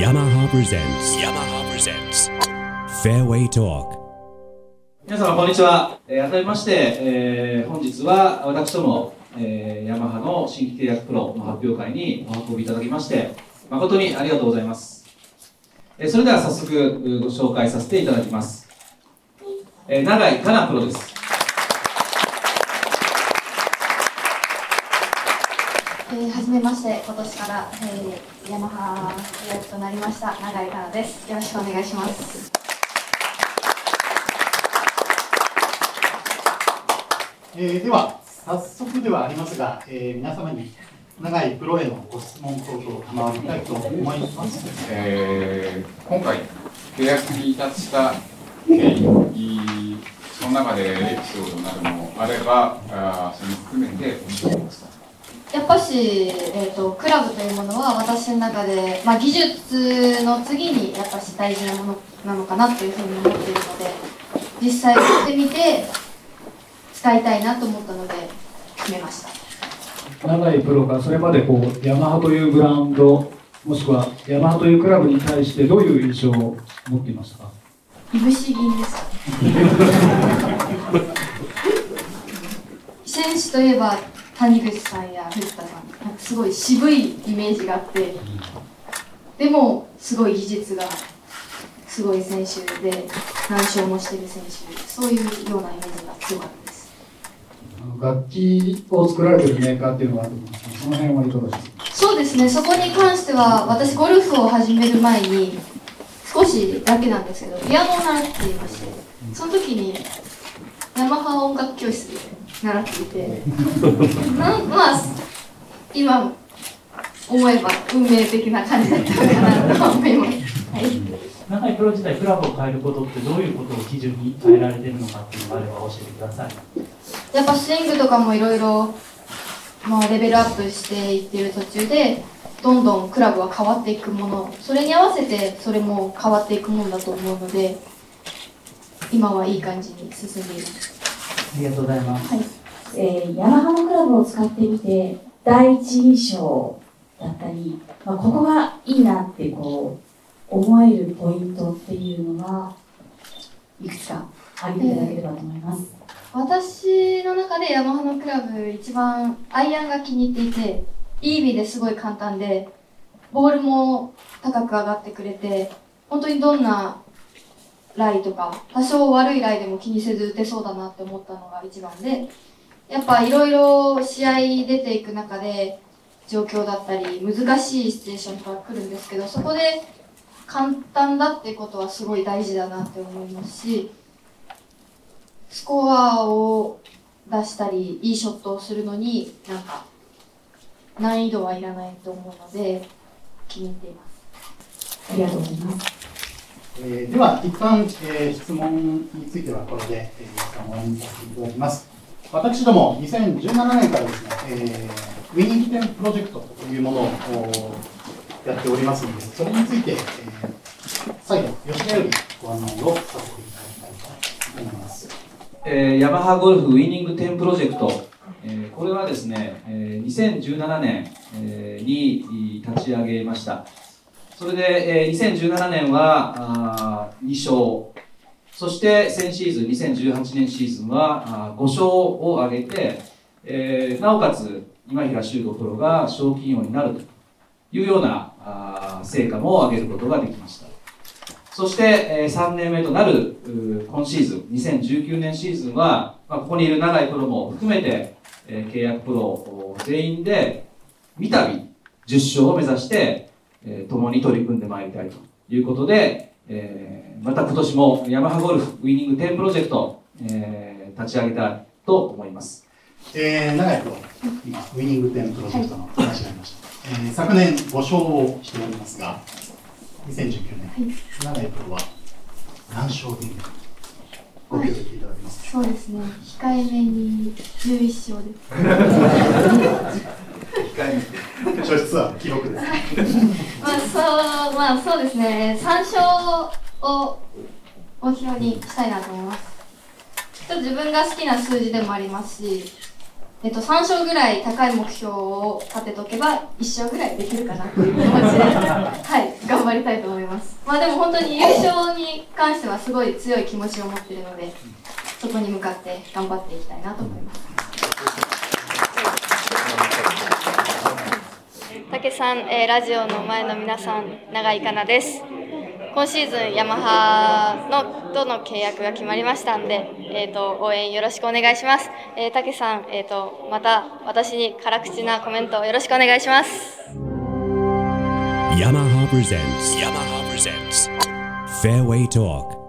Yamaha presents. Yamaha presents. Fairway Talk. 皆様こんにちは、えー改めまして、えー本日は私ども、えーヤマハの新規契約プロの発表会にお運びいただきまして誠にありがとうございます、えーそれでは早速ご紹介させていただきます、えー永井かなプロですえー、はじめまして、今年から、えー、ヤマハ契約となりました永井かなです。よろしくお願いします。えーでは早速ではありますが、えー皆様に長いプロへのご質問等々賜りたいと思います。えー今回契約に至った経緯その中でエピソードなどもあればあーそれも含めてお願いしますやっぱし、えー、とクラブというものは私の中で、まあ、技術の次にやっぱし大事なものなのかなというふうに思っているので実際やってみて使いたいなと思ったので決めました。長いプロがそれまでこうヤマハというブランドもしくはヤマハというクラブに対してどういう印象を持っていましたか？いぶし銀です選手 といえば谷口さんや藤田さんなんかすごい渋いイメージがあってでもすごい技術がすごい選手で何勝もしてる選手そういうようなイメージが強かったです。楽器を作られてるメーカーっていうのがあると思うんですけどその辺はいかがですか？そうですね。そこに関しては私ゴルフを始める前に少しだけなんですけどピアノを習っていましてその時にヤマハ音楽教室で習っていて。な んまあ今思えば運命的な感じだったのかなと思います、はい、長いプロ自体クラブを変えることってどういうことを基準に変えられてるのかっていうのがあれば教えてください。やっぱスイングとかもいろいろまあレベルアップしていってる途中でどんどんクラブは変わっていくもの。それに合わせてそれも変わっていくものだと思うので今はいい感じに進んでいますありがとうございますはいえーヤマハのクラブを使ってみて第一印象だったり、まあ、ここがいいなってこう思えるポイントっていうのはいくつか挙げていただければと思います。私の中でヤマハのクラブ一番アイアンが気に入っていていい意味ですごい簡単でボールも高く上がってくれて本当にどんなライとか多少悪いライでも気にせず打てそうだなって思ったのが一番でやっぱいろいろ試合出ていく中で状況だったり難しいシチュエーションとか来るんですけどそこで簡単だってことはすごい大事だなって思いますしスコアを出したりいいショットをするのになんか難易度はいらないと思うので気に入っていますありがとうございます。えーでは一旦、えー質問についてはこれで、えー、終わりにさせていただきます。私ども2017年からですね、えーウィニングテンプロジェクトというものをおやっておりますので、それについて、えー再度吉田よりご案内をさせていただきたいと思います。えーヤマハゴルフウィニング10プロジェクト、えーこれはですね、えー2017年、えーに立ち上げましたそれで、えー2017年はあ2勝。そして先シーズン2018年シーズンはあ5勝を挙げて、えーなおかつ今平修吾プロが賞金王になるというようなあ成果も上げることができました。そして、えー3年目となる今シーズン、2019年シーズンは、まあ、ここにいる長いプロも含めて、えー契約プロ全員で、三度10勝を目指して、えー共に取り組んでまいりたいということで、えーまた今年もヤマハゴルフウィニング10プロジェクト、えー立ち上げたいと思います。えー、長井プロ、今、ウィニングテンプロジェクトの話がありました。えー昨年5勝をしておりますが、2019年、長井プロは何勝でご協力いただけますか？そうですね控えめに11勝で す初出は記録です。まあそうまあそうですね3勝を目標にしたいなと思いますちょっと自分が好きな数字でもありますしえっと、3勝ぐらい高い目標を立てとけば1勝ぐらいできるかなという気持ちで、はい、頑張張りたいと思います。まあでも本当に優勝に関してはすごい強い気持ちを持っているので、そこに向かって頑張っていきたいなと思います。たけさん、えーラジオの前の皆さん、永井かなです。今シーズンヤマハのとの契約が決まりましたんで、えー、と応援よろしくお願いします。えー、たけさん、えー、とまた私に辛口なコメントをよろしくお願いします。Yamaha presents Yamaha presents Fairway Talk